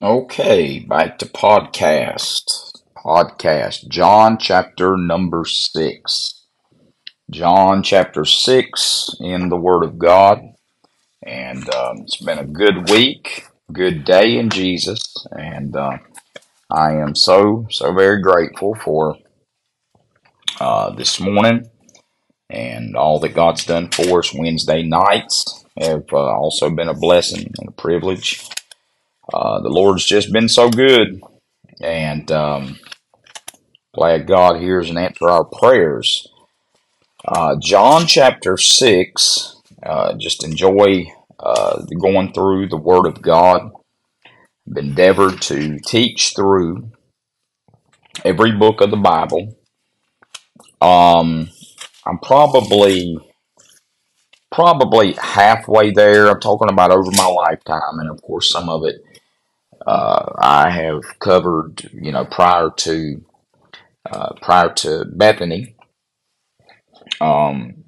Okay, back to podcast. Podcast. John chapter number six. John chapter six in the Word of God. And um, it's been a good week, good day in Jesus. And uh, I am so, so very grateful for uh, this morning and all that God's done for us. Wednesday nights have uh, also been a blessing and a privilege. Uh, the Lord's just been so good, and um, glad God hears and answers our prayers. Uh, John chapter 6, uh, just enjoy uh, going through the Word of God. I've endeavored to teach through every book of the Bible. Um, I'm probably probably halfway there. I'm talking about over my lifetime, and of course, some of it uh, I have covered, you know, prior to uh, prior to Bethany. Um,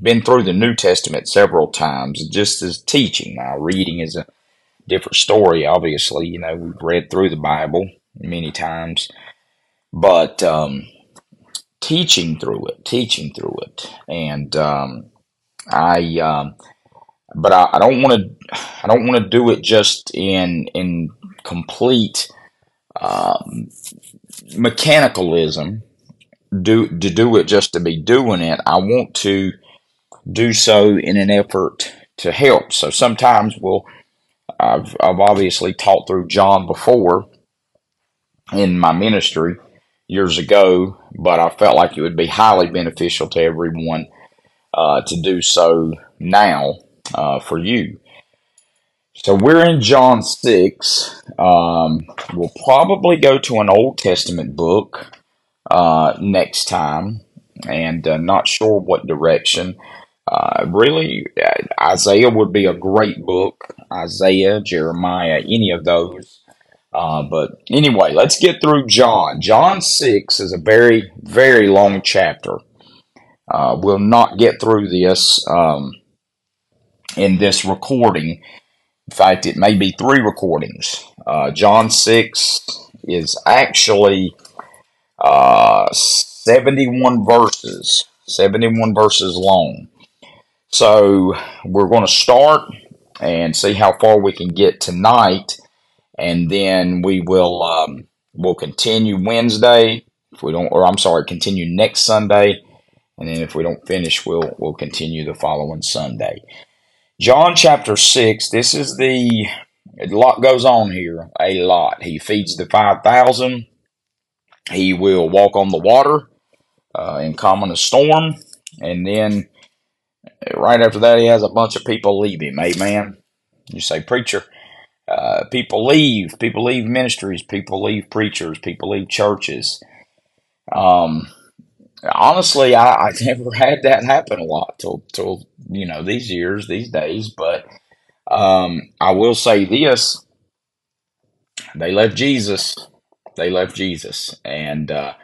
been through the New Testament several times, just as teaching. Now, reading is a different story. Obviously, you know, we've read through the Bible many times, but um, teaching through it, teaching through it, and um, I. But I, I don't want to. I don't want to do it just in in complete um, mechanicalism. Do to do it just to be doing it. I want to do so in an effort to help. So sometimes we'll. I've I've obviously taught through John before in my ministry years ago, but I felt like it would be highly beneficial to everyone uh, to do so now uh, for you. So we're in John 6. Um, we'll probably go to an Old Testament book uh, next time, and uh, not sure what direction. Uh, really, uh, Isaiah would be a great book. Isaiah, Jeremiah, any of those. Uh, but anyway, let's get through John. John 6 is a very, very long chapter. Uh, we'll not get through this um, in this recording. In fact, it may be three recordings. Uh, John 6 is actually uh, 71 verses, 71 verses long. So we're going to start and see how far we can get tonight, and then we will um, we'll continue Wednesday. If we don't, or I'm sorry, continue next Sunday, and then if we don't finish, we'll we'll continue the following Sunday. John chapter 6, this is the, a lot goes on here, a lot. He feeds the 5,000. He will walk on the water uh, in common a storm. And then right after that, he has a bunch of people leave him. Amen. You say, preacher, uh, people leave. People leave ministries. People leave preachers. People leave churches. Um, honestly, I, I never had that happen a lot till till you know these years, these days. But um, I will say this: they left Jesus. They left Jesus, and uh,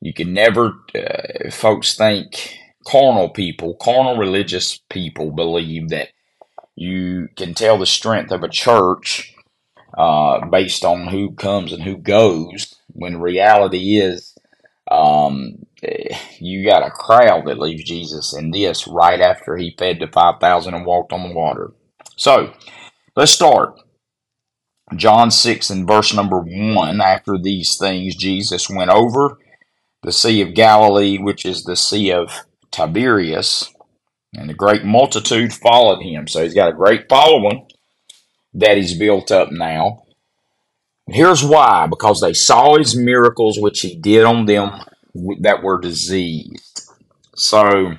you can never. Uh, folks think carnal people, carnal religious people, believe that you can tell the strength of a church uh, based on who comes and who goes. When reality is, um, Eh, you got a crowd that leaves Jesus in this right after he fed the 5,000 and walked on the water. So, let's start. John 6 and verse number 1. After these things, Jesus went over the Sea of Galilee, which is the Sea of Tiberias, and a great multitude followed him. So, he's got a great following that he's built up now. Here's why because they saw his miracles which he did on them that were diseased. So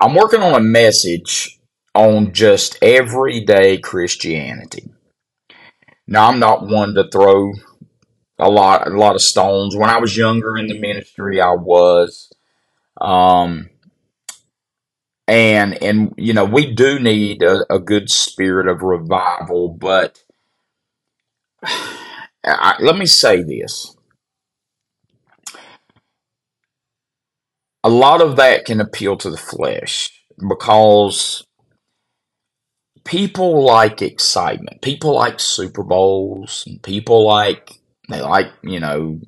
I'm working on a message on just everyday Christianity. Now I'm not one to throw a lot a lot of stones. When I was younger in the ministry, I was. Um, and and you know we do need a, a good spirit of revival, but I, let me say this: a lot of that can appeal to the flesh because people like excitement. People like Super Bowls. And people like they like you know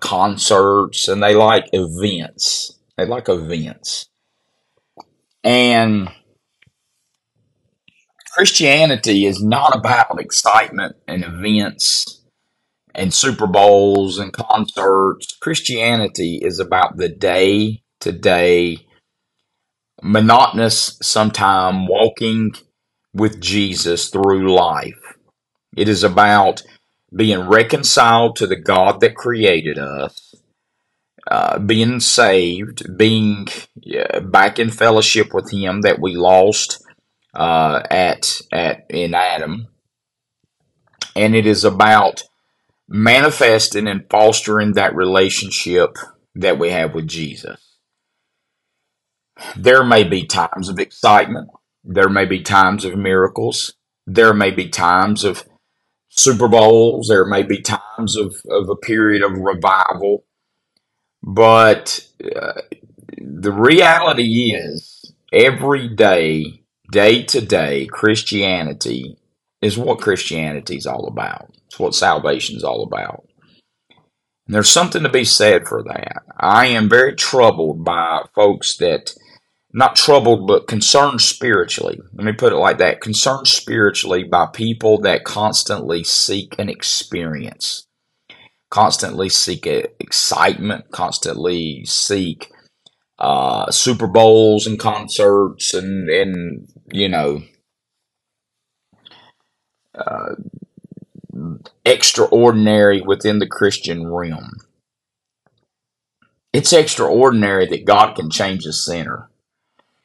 concerts and they like events. They like events. And Christianity is not about excitement and events and Super Bowls and concerts. Christianity is about the day to day, monotonous, sometime walking with Jesus through life. It is about being reconciled to the God that created us, uh, being saved, being uh, back in fellowship with Him that we lost uh, at at in Adam, and it is about manifesting and fostering that relationship that we have with Jesus. There may be times of excitement. There may be times of miracles. There may be times of Super Bowls. There may be times of, of a period of revival. But uh, the reality is, every day, day to day, Christianity is what Christianity is all about. It's what salvation is all about. And there's something to be said for that. I am very troubled by folks that, not troubled, but concerned spiritually. Let me put it like that concerned spiritually by people that constantly seek an experience, constantly seek excitement, constantly seek uh, Super Bowls and concerts and, and you know, uh, extraordinary within the Christian realm. It's extraordinary that God can change a sinner.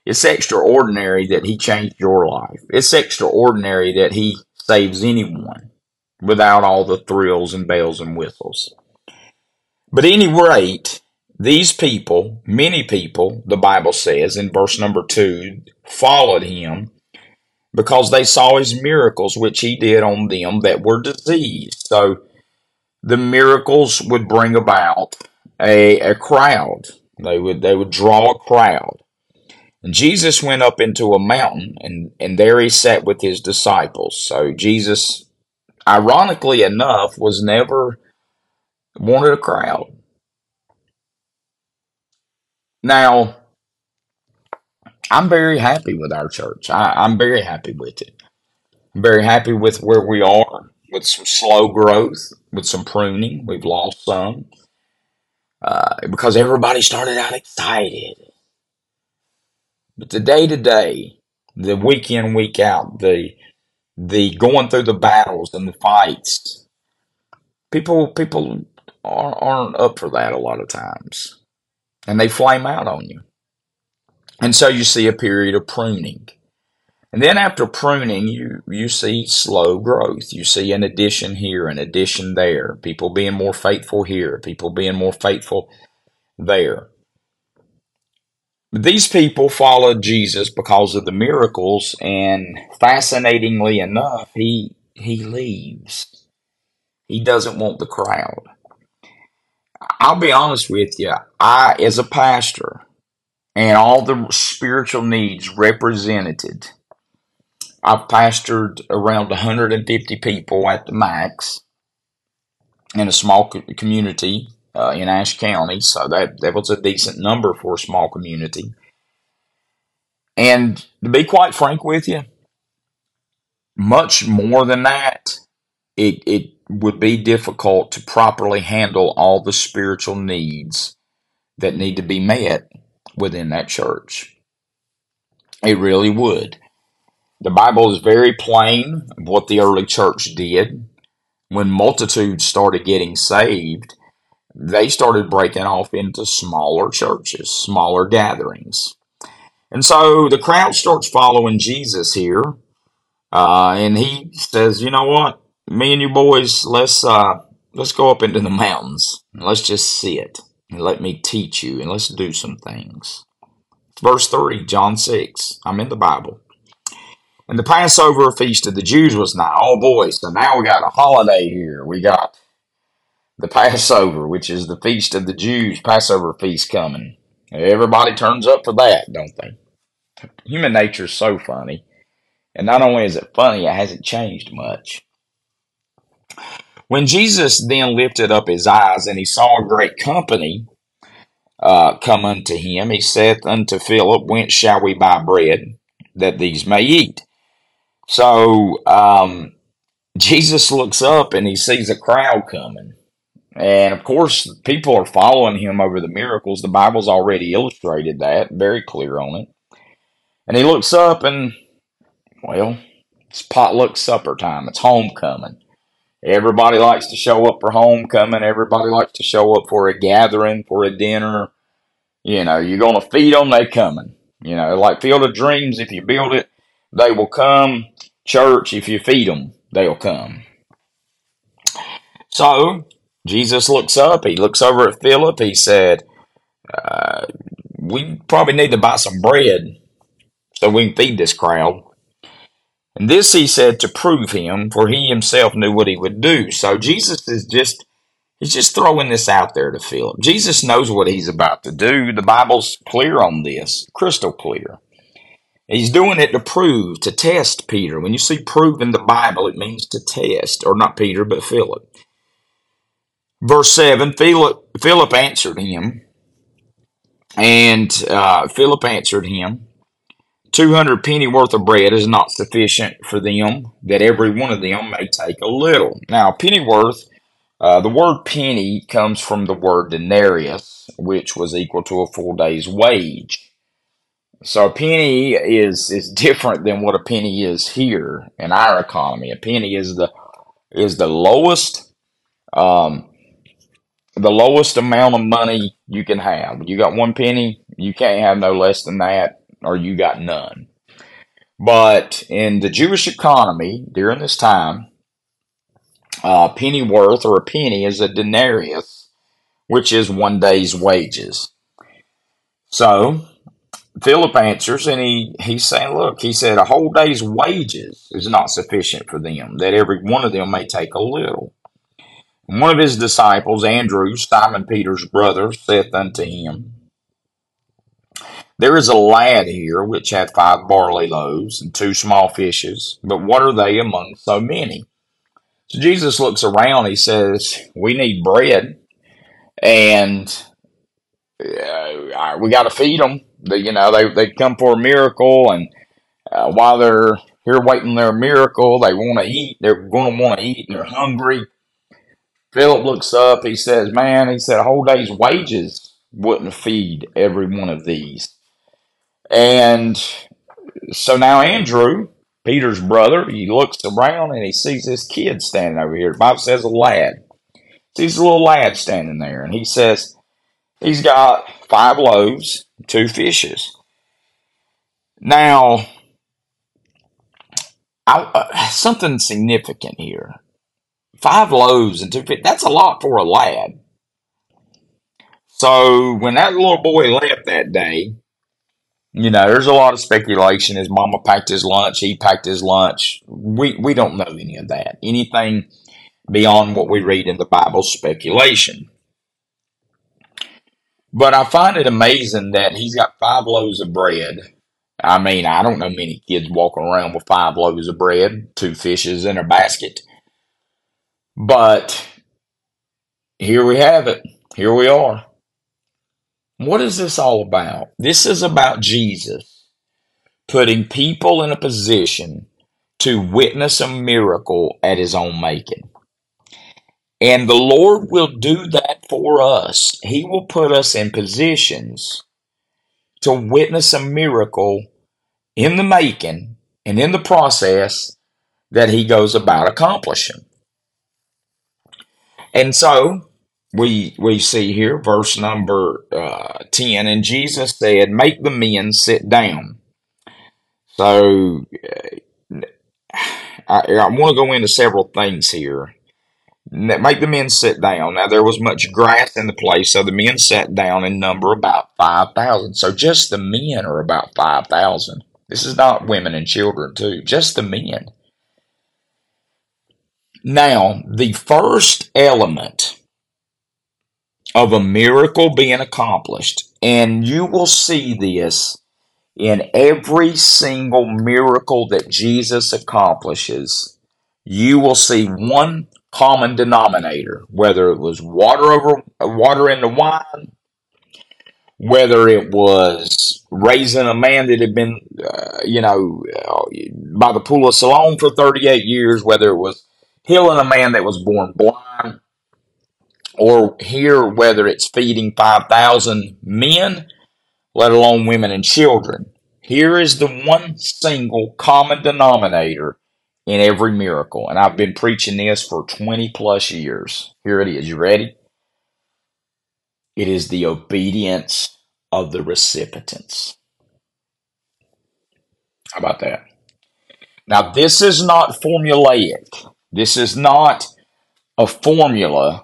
It's extraordinary that He changed your life. It's extraordinary that He saves anyone without all the thrills and bells and whistles. But any rate, these people, many people, the Bible says in verse number two, followed Him because they saw his miracles, which he did on them that were diseased. So the miracles would bring about a, a crowd. They would they would draw a crowd. And Jesus went up into a mountain and, and there he sat with his disciples. So Jesus, ironically enough, was never wanted a crowd. Now, I'm very happy with our church. I, I'm very happy with it. I'm very happy with where we are, with some slow growth, with some pruning. We've lost some uh, because everybody started out excited. But the day to day, the week in, week out, the the going through the battles and the fights, people people aren't up for that a lot of times, and they flame out on you. And so you see a period of pruning. And then after pruning, you, you see slow growth. You see an addition here, an addition there, people being more faithful here, people being more faithful there. These people followed Jesus because of the miracles, and fascinatingly enough, he he leaves. He doesn't want the crowd. I'll be honest with you. I, as a pastor, and all the spiritual needs represented. I've pastored around 150 people at the max in a small community uh, in Ashe County, so that, that was a decent number for a small community. And to be quite frank with you, much more than that, it, it would be difficult to properly handle all the spiritual needs that need to be met within that church. It really would. The Bible is very plain what the early church did. When multitudes started getting saved, they started breaking off into smaller churches, smaller gatherings. And so the crowd starts following Jesus here. Uh, and he says, you know what? Me and you boys, let's, uh, let's go up into the mountains and let's just sit and let me teach you and let's do some things. Verse 3, John 6. I'm in the Bible. And the Passover feast of the Jews was nigh. Oh boy, so now we got a holiday here. We got the Passover, which is the feast of the Jews, Passover feast coming. Everybody turns up for that, don't they? Human nature is so funny. And not only is it funny, it hasn't changed much. When Jesus then lifted up his eyes and he saw a great company uh, come unto him, he saith unto Philip, Whence shall we buy bread that these may eat? So um, Jesus looks up and he sees a crowd coming. And of course, people are following him over the miracles. The Bible's already illustrated that, very clear on it. And he looks up and, well, it's potluck supper time. It's homecoming. Everybody likes to show up for homecoming. Everybody likes to show up for a gathering, for a dinner. You know, you're going to feed them, they coming. You know, like Field of Dreams, if you build it, they will come. Church, if you feed them, they'll come. So, Jesus looks up. He looks over at Philip. He said, uh, We probably need to buy some bread so we can feed this crowd. And this he said to prove him, for he himself knew what he would do. So Jesus is just he's just throwing this out there to Philip. Jesus knows what he's about to do. The Bible's clear on this, crystal clear. He's doing it to prove, to test Peter. When you see prove in the Bible, it means to test, or not Peter, but Philip. Verse 7 Philip, Philip answered him, and uh, Philip answered him, 200 penny worth of bread is not sufficient for them, that every one of them may take a little. Now, pennyworth, uh, the word penny comes from the word denarius, which was equal to a full day's wage. So a penny is is different than what a penny is here in our economy. A penny is the is the lowest um, the lowest amount of money you can have. You got one penny, you can't have no less than that or you got none. But in the Jewish economy during this time, a penny worth or a penny is a denarius, which is one day's wages. So Philip answers and he, he's saying, Look, he said, a whole day's wages is not sufficient for them, that every one of them may take a little. One of his disciples, Andrew, Simon Peter's brother, saith unto him, there is a lad here which hath five barley loaves and two small fishes, but what are they among so many? So Jesus looks around, he says, We need bread, and uh, we got to feed them. They, you know, they, they come for a miracle, and uh, while they're here waiting their miracle, they want to eat. They're going to want to eat, and they're hungry. Philip looks up, he says, Man, he said, a whole day's wages wouldn't feed every one of these. And so now Andrew, Peter's brother, he looks around and he sees this kid standing over here. Bible says a lad. Sees a little lad standing there, and he says he's got five loaves, two fishes. Now, I, uh, something significant here. Five loaves and two fishes, that's a lot for a lad. So when that little boy left that day, you know, there's a lot of speculation. His mama packed his lunch. He packed his lunch. We we don't know any of that. Anything beyond what we read in the Bible, speculation. But I find it amazing that he's got five loaves of bread. I mean, I don't know many kids walking around with five loaves of bread, two fishes in a basket. But here we have it. Here we are. What is this all about? This is about Jesus putting people in a position to witness a miracle at his own making. And the Lord will do that for us. He will put us in positions to witness a miracle in the making and in the process that he goes about accomplishing. And so we we see here verse number uh, 10 and jesus said make the men sit down. So uh, i, I want to go into several things here. Make the men sit down. Now there was much grass in the place so the men sat down in number about 5000 so just the men are about 5000 this is not women and children too just the men now the first element of a miracle being accomplished. And you will see this In every single miracle that Jesus accomplishes, you will see one common denominator, whether it was water over water into wine, whether it was raising a man that had been, uh, you know, uh, by the pool of Siloam for 38 years, whether it was healing a man that was born blind, or here, whether it's feeding 5,000 men, let alone women and children. Here is the one single common denominator in every miracle. And I've been preaching this for 20 plus years. Here it is. You ready? It is the obedience of the recipients. How about that? Now, this is not formulaic. This is not a formula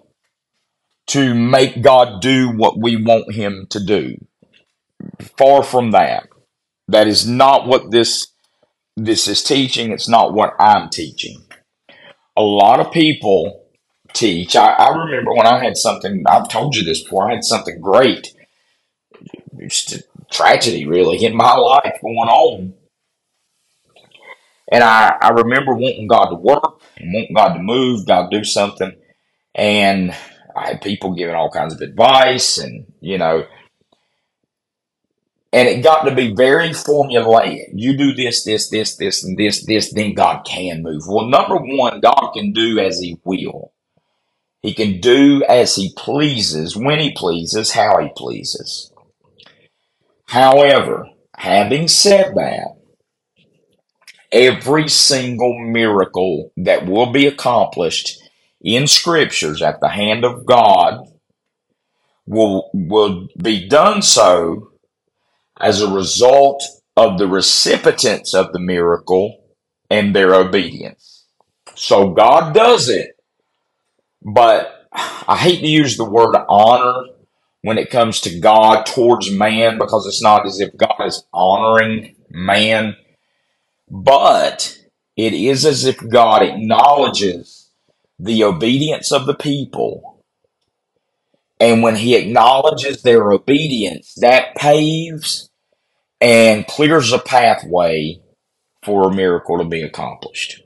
to make God do what we want Him to do. Far from that. That is not what this this is teaching. It's not what I'm teaching. A lot of people teach. I, I remember when I had something. I've told you this before. I had something great, tragedy really in my life going on, and I I remember wanting God to work and wanting God to move, God do something, and I had people giving all kinds of advice, and you know, and it got to be very formulaic. You do this, this, this, this, and this, this, then God can move. Well, number one, God can do as He will. He can do as He pleases, when He pleases, how He pleases. However, having said that, every single miracle that will be accomplished in scriptures at the hand of God will will be done so as a result of the recipients of the miracle and their obedience. So God does it, but I hate to use the word honor when it comes to God towards man because it's not as if God is honoring man, but it is as if God acknowledges the obedience of the people. And when he acknowledges their obedience, that paves and clears a pathway for a miracle to be accomplished.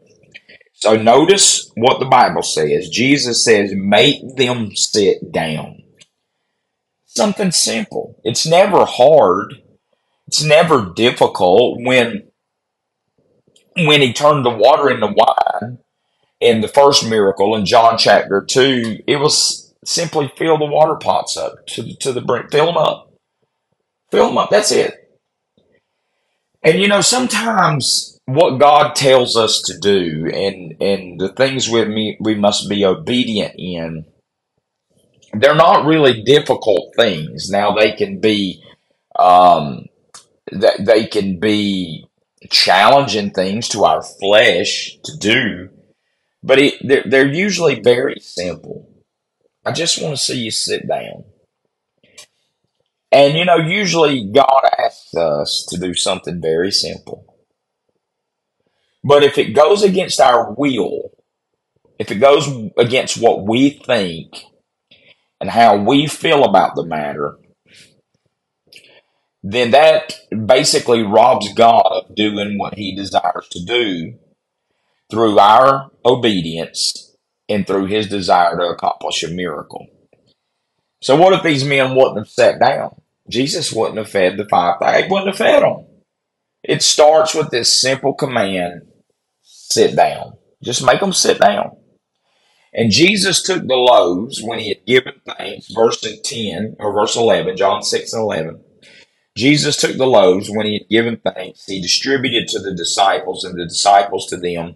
So notice what the Bible says. Jesus says, make them sit down. Something simple. It's never hard. It's never difficult when when he turned the water into wine in the first miracle in John chapter 2, it was simply fill the water pots up to, to the brink. Fill them up. Fill them up. That's it. And you know, sometimes what God tells us to do and and the things we we must be obedient in, they're not really difficult things. Now they can be um that they can be challenging things to our flesh to do, but it, they're, they're usually very simple. I just want to see you sit down. And you know, usually God asks us to do something very simple. But if it goes against our will, if it goes against what we think and how we feel about the matter, then that basically robs God of doing what he desires to do through our obedience and through his desire to accomplish a miracle. So what if these men wouldn't have sat down? Jesus wouldn't have fed the five thousand. He wouldn't have fed them. It starts with this simple command: sit down. Just make them sit down. And Jesus took the loaves when he had given thanks, verse 10 or verse 11, John 6 and 11. Jesus took the loaves when he had given thanks. He distributed to the disciples and the disciples to them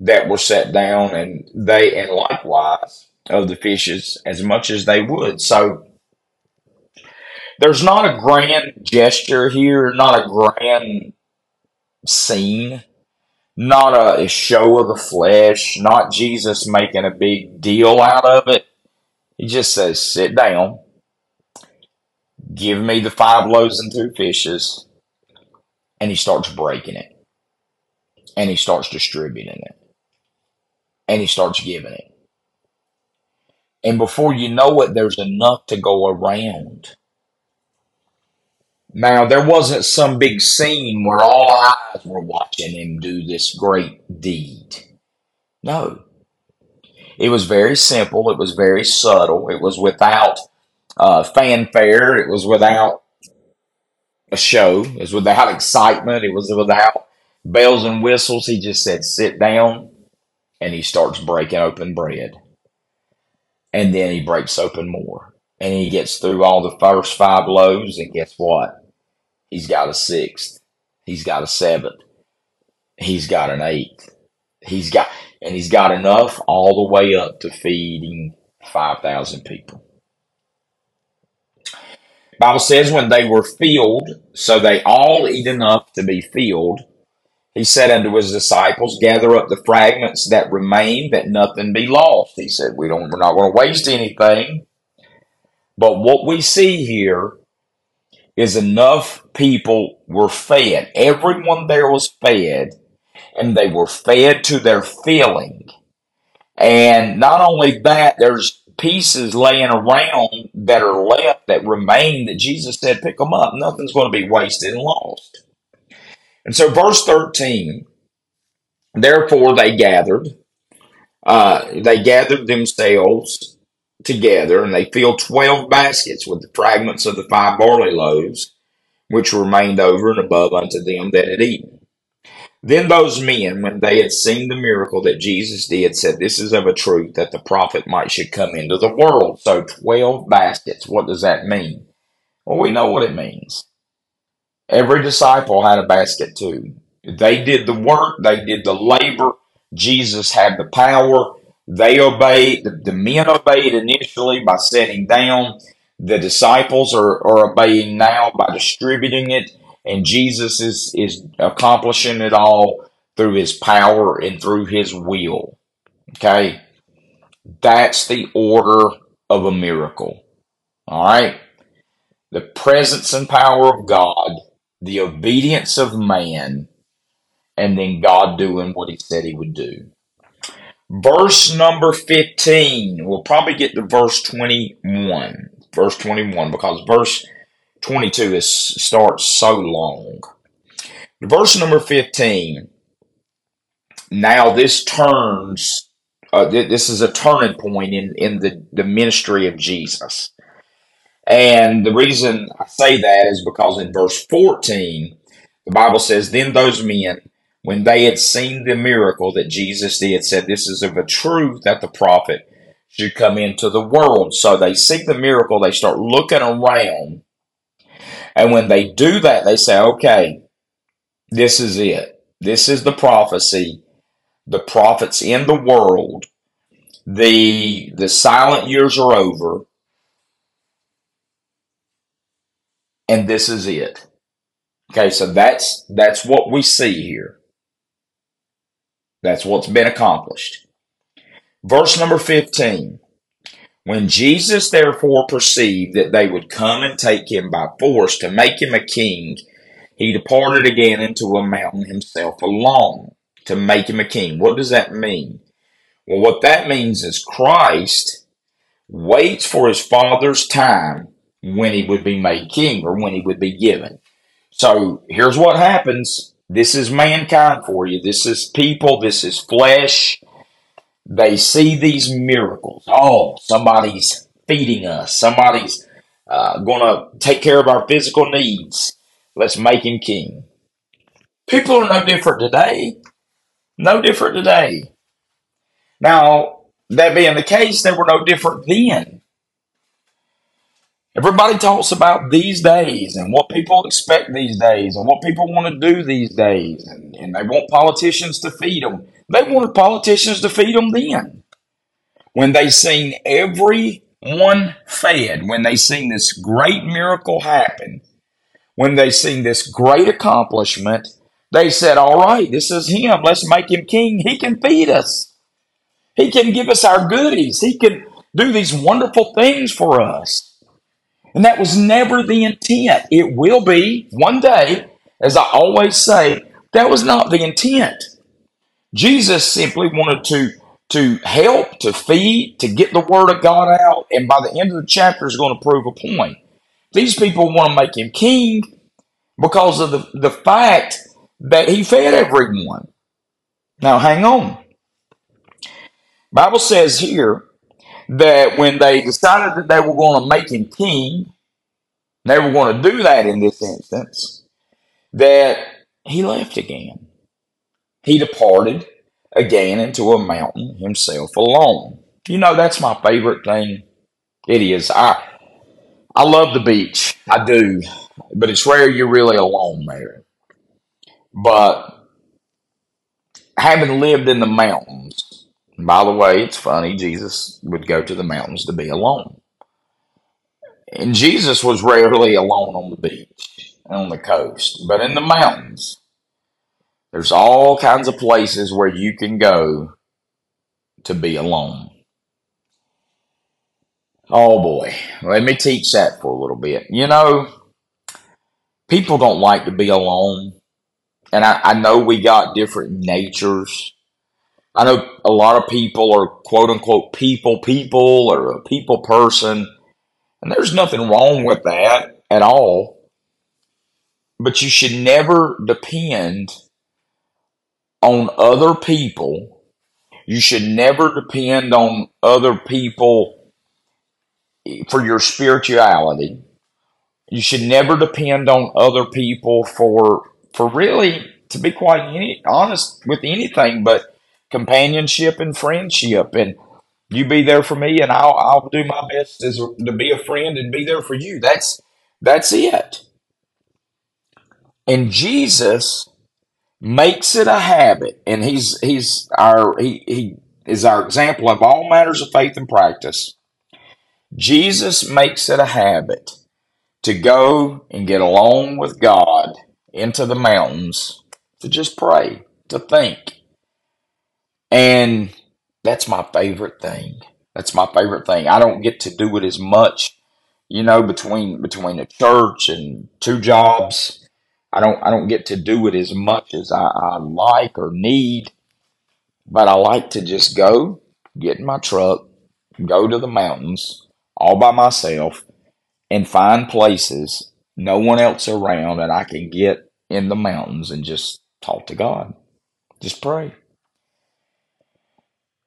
that were set down and they, and likewise of the fishes as much as they would. So there's not a grand gesture here, not a grand scene, not a, show of the flesh, not Jesus making a big deal out of it. He just says, sit down, give me the five loaves and two fishes, and he starts breaking it. And he starts distributing it. And he starts giving it. And before you know it, there's enough to go around. Now, there wasn't some big scene where all eyes were watching him do this great deed. No. It was very simple. It was very subtle. It was without uh, fanfare. It was without a show. It was without excitement. It was without bells and whistles. He just said, sit down, and he starts breaking open bread. And then he breaks open more. And he gets through all the first five loaves, and guess what? He's got a sixth. He's got a seventh. He's got an eighth. He's got, and he's got enough all the way up to feeding 5,000 people. Bible says when they were filled, so they all eat enough to be filled, he said unto his disciples, Gather up the fragments that remain, that nothing be lost. He said, We don't we're not going to waste anything. But what we see here is enough people were fed. Everyone there was fed, and they were fed to their filling. And not only that, there's pieces laying around that are left that remain that Jesus said, pick them up. Nothing's going to be wasted and lost. And so, verse 13, therefore they gathered, uh, they gathered themselves together and they filled 12 baskets with the fragments of the five barley loaves, which remained over and above unto them that had eaten. Then those men, when they had seen the miracle that Jesus did, said, This is of a truth that the prophet might should come into the world. So 12 baskets, what does that mean? Well, we know what it means. Every disciple had a basket too. They did the work, they did the labor. Jesus had the power. They obeyed, the, the men obeyed initially by setting down. The disciples are, are obeying now by distributing it. And Jesus is, is accomplishing it all through his power and through his will. Okay? That's the order of a miracle. All right? The presence and power of God the obedience of man, and then God doing what he said he would do. Verse number 15, we'll probably get to verse 21. Verse 21, because verse 22 is, starts so long. Verse number 15, now this turns, uh, this is a turning point in, in the, the ministry of Jesus. And the reason I say that is because in verse 14, the Bible says, Then those men, when they had seen the miracle that Jesus did, said, This is of a truth that the prophet should come into the world. So they see the miracle, they start looking around. And when they do that, they say, Okay, this is it. This is the prophecy. The prophets in the world. The the silent years are over and this is it. Okay, so that's that's what we see here. That's what's been accomplished. Verse number 15. When Jesus therefore perceived that they would come and take him by force to make him a king, he departed again into a mountain himself alone to make him a king. What does that mean? Well, what that means is Christ waits for his Father's time when he would be made king or when he would be given. So here's what happens. This is mankind for you. This is people. This is flesh. They see these miracles. Oh, somebody's feeding us. Somebody's uh, going to take care of our physical needs. Let's make him king. People are no different today. No different today. Now, that being the case, they were no different then. Everybody talks about these days and what people expect these days and what people want to do these days. And, and they want politicians to feed them. They wanted politicians to feed them then. When they seen everyone fed, when they seen this great miracle happen, when they seen this great accomplishment, they said, All right, this is him. Let's make him king. He can feed us, he can give us our goodies, he can do these wonderful things for us. And that was never the intent. It will be one day, as I always say, that was not the intent. Jesus simply wanted to, to help, to feed, to get the word of God out, and by the end of the chapter is going to prove a point. These people want to make him king. because of the, the fact that he fed everyone. Now, hang on. Bible says here that when they decided that they were going to make him king, they were going to do that in this instance, that he left again. He departed again into a mountain himself alone. You know, that's my favorite thing. It is. I I love the beach. I do. But it's rare you're really alone there. But having lived in the mountains, by the way, it's funny, Jesus would go to the mountains to be alone. And Jesus was rarely alone on the beach, on the coast, but in the mountains, there's all kinds of places where you can go to be alone. Oh boy, let me teach that for a little bit. You know, people don't like to be alone. And I, I know we got different natures. I know a lot of people are quote unquote people people or a people person. And there's nothing wrong with that at all. But you should never depend on other people. You should never depend on other people for your spirituality. You should never depend on other people for for really to be quite any, honest with anything but companionship and friendship and you be there for me and I'll I'll do my best as to be a friend and be there for you. That's that's it. And Jesus makes it a habit, and he's he's our he, he is our example of all matters of faith and practice. Jesus makes it a habit to go and get alone with God into the mountains to just pray, to think. And that's my favorite thing. That's my favorite thing. I don't get to do it as much, you know, between between a church and two jobs. I don't I don't get to do it as much as I, I like or need. But I like to just go, get in my truck, go to the mountains all by myself and find places, no one else around, and I can get in the mountains and just talk to God. Just pray.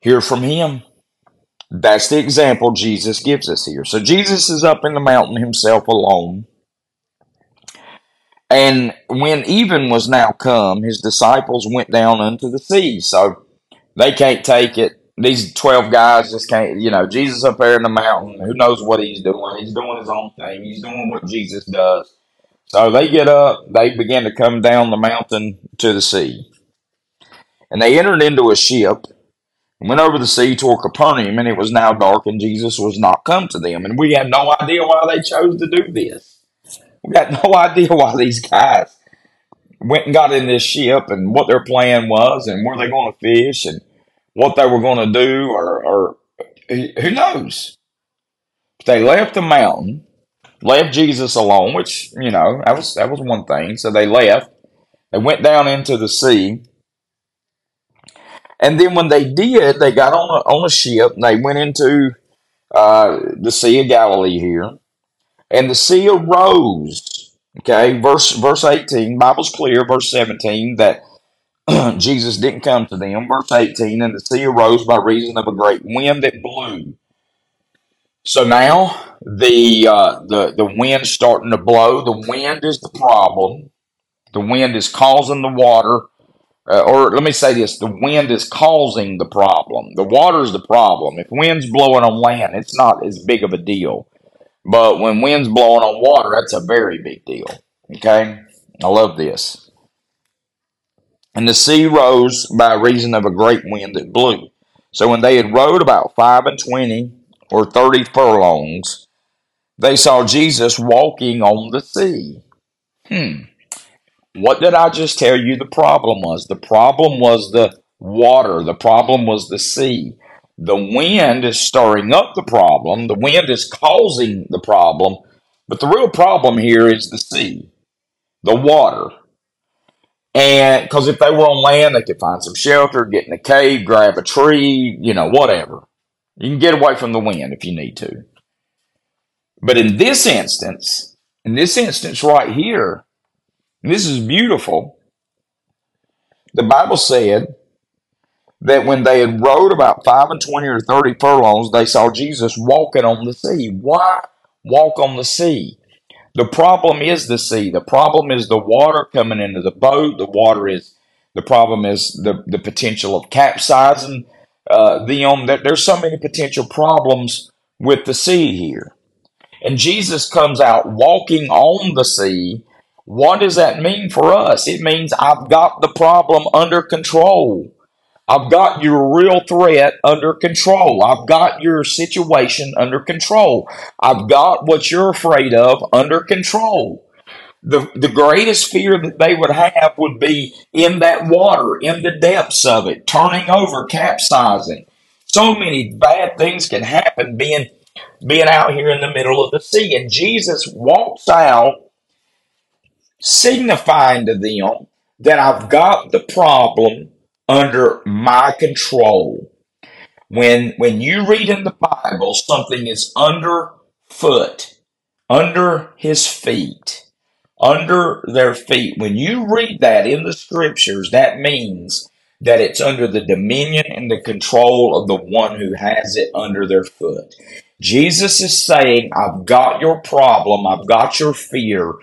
Hear from Him. That's the example Jesus gives us here. So Jesus is up in the mountain himself alone. And when even was now come, his disciples went down unto the sea. So they can't take it these 12 guys just can't, you know, Jesus up there in the mountain, who knows what he's doing? He's doing his own thing. He's doing what Jesus does. So they get up, they begin to come down the mountain to the sea. And they entered into a ship and went over the sea toward Capernaum, and it was now dark, and Jesus was not come to them. And we have no idea why they chose to do this. We got no idea why these guys went and got in this ship and what their plan was and where they're going to fish and what they were going to do, or, or who knows? They left the mountain, left Jesus alone, which you know that was that was one thing. So they left. They went down into the sea, and then when they did, they got on a, on a ship. And they went into uh, the Sea of Galilee here, and the sea arose. Okay, verse verse eighteen. Bible's clear. Verse seventeen that Jesus didn't come to them. Verse 18, and the sea arose by reason of a great wind that blew. So now the uh, the the wind starting to blow. The wind is the problem. The wind is causing the water, uh, or let me say this: the wind is causing the problem. The water is the problem. If wind's blowing on land, it's not as big of a deal. But when wind's blowing on water, that's a very big deal. Okay, I love this. And the sea rose by reason of a great wind that blew. So when they had rowed about five and twenty or thirty furlongs, they saw Jesus walking on the sea. Hmm. What did I just tell you the problem was? The problem was the water. The problem was the sea. The wind is stirring up the problem. The wind is causing the problem. But the real problem here is the sea, the water. And because if they were on land, they could find some shelter, get in a cave, grab a tree, you know, whatever. You can get away from the wind if you need to. But in this instance, in this instance right here, This is beautiful. The Bible said that when they had rowed about five and twenty or thirty furlongs, they saw Jesus walking on the sea. Why walk on the sea? The problem is the sea. The problem is the water coming into the boat. The water is the problem is the, the potential of capsizing uh, them. There's so many potential problems with the sea here. And Jesus comes out walking on the sea. What does that mean for us? It means I've got the problem under control. I've got your real threat under control. I've got your situation under control. I've got what you're afraid of under control. The, the greatest fear that they would have would be in that water, in the depths of it, turning over, capsizing. So many bad things can happen being, being out here in the middle of the sea. And Jesus walks out, signifying to them that I've got the problem under my control. When when you read in the Bible something is underfoot, under his feet, under their feet. When you read that in the scriptures, that means that it's under the dominion and the control of the one who has it under their foot. Jesus is saying, I've got your problem, I've got your fear,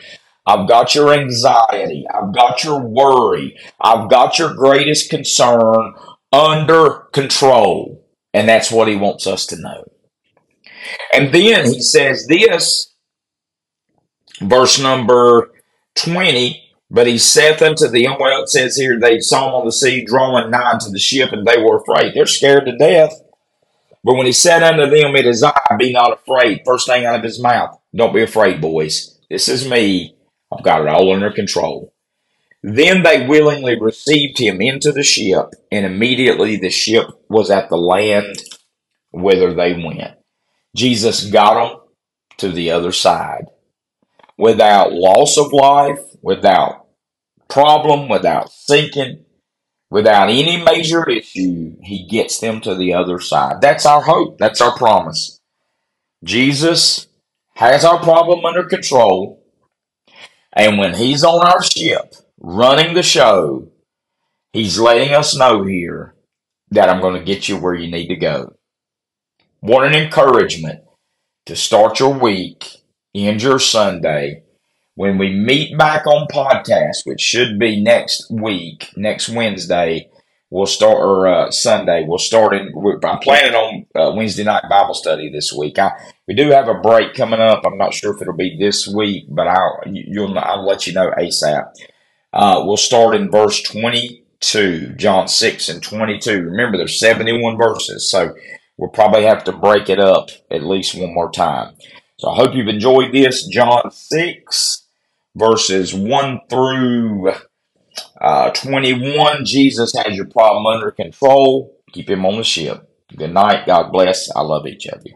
I've got your anxiety. I've got your worry. I've got your greatest concern under control. And that's what he wants us to know. And then he says this, verse number 20, but he saith unto them, well, it says here, they saw him on the sea drawing nigh to the ship, and they were afraid. They're scared to death. But when he said unto them, It is I, be not afraid. First thing out of his mouth, don't be afraid, boys. This is me. I've got it all under control. Then they willingly received him into the ship, and immediately the ship was at the land whither they went. Jesus got them to the other side without loss of life, without problem, without sinking, without any major issue. He gets them to the other side. That's our hope. That's our promise. Jesus has our problem under control. And when he's on our ship running the show, he's letting us know here that I'm going to get you where you need to go. What an encouragement to start your week, end your Sunday. When we meet back on podcast, which should be next week, next Wednesday, we'll start or uh, Sunday. We'll start in. I'm planning on uh, Wednesday night Bible study this week. I we do have a break coming up. I'm not sure if it'll be this week, but I'll you'll I'll let you know ASAP. Uh, we'll start in verse 22, John 6 and 22. Remember, there's 71 verses, so we'll probably have to break it up at least one more time. So I hope you've enjoyed this. John 6, verses 1 through uh, 21, Jesus has your problem under control. Keep him on the ship. Good night. God bless. I love each of you.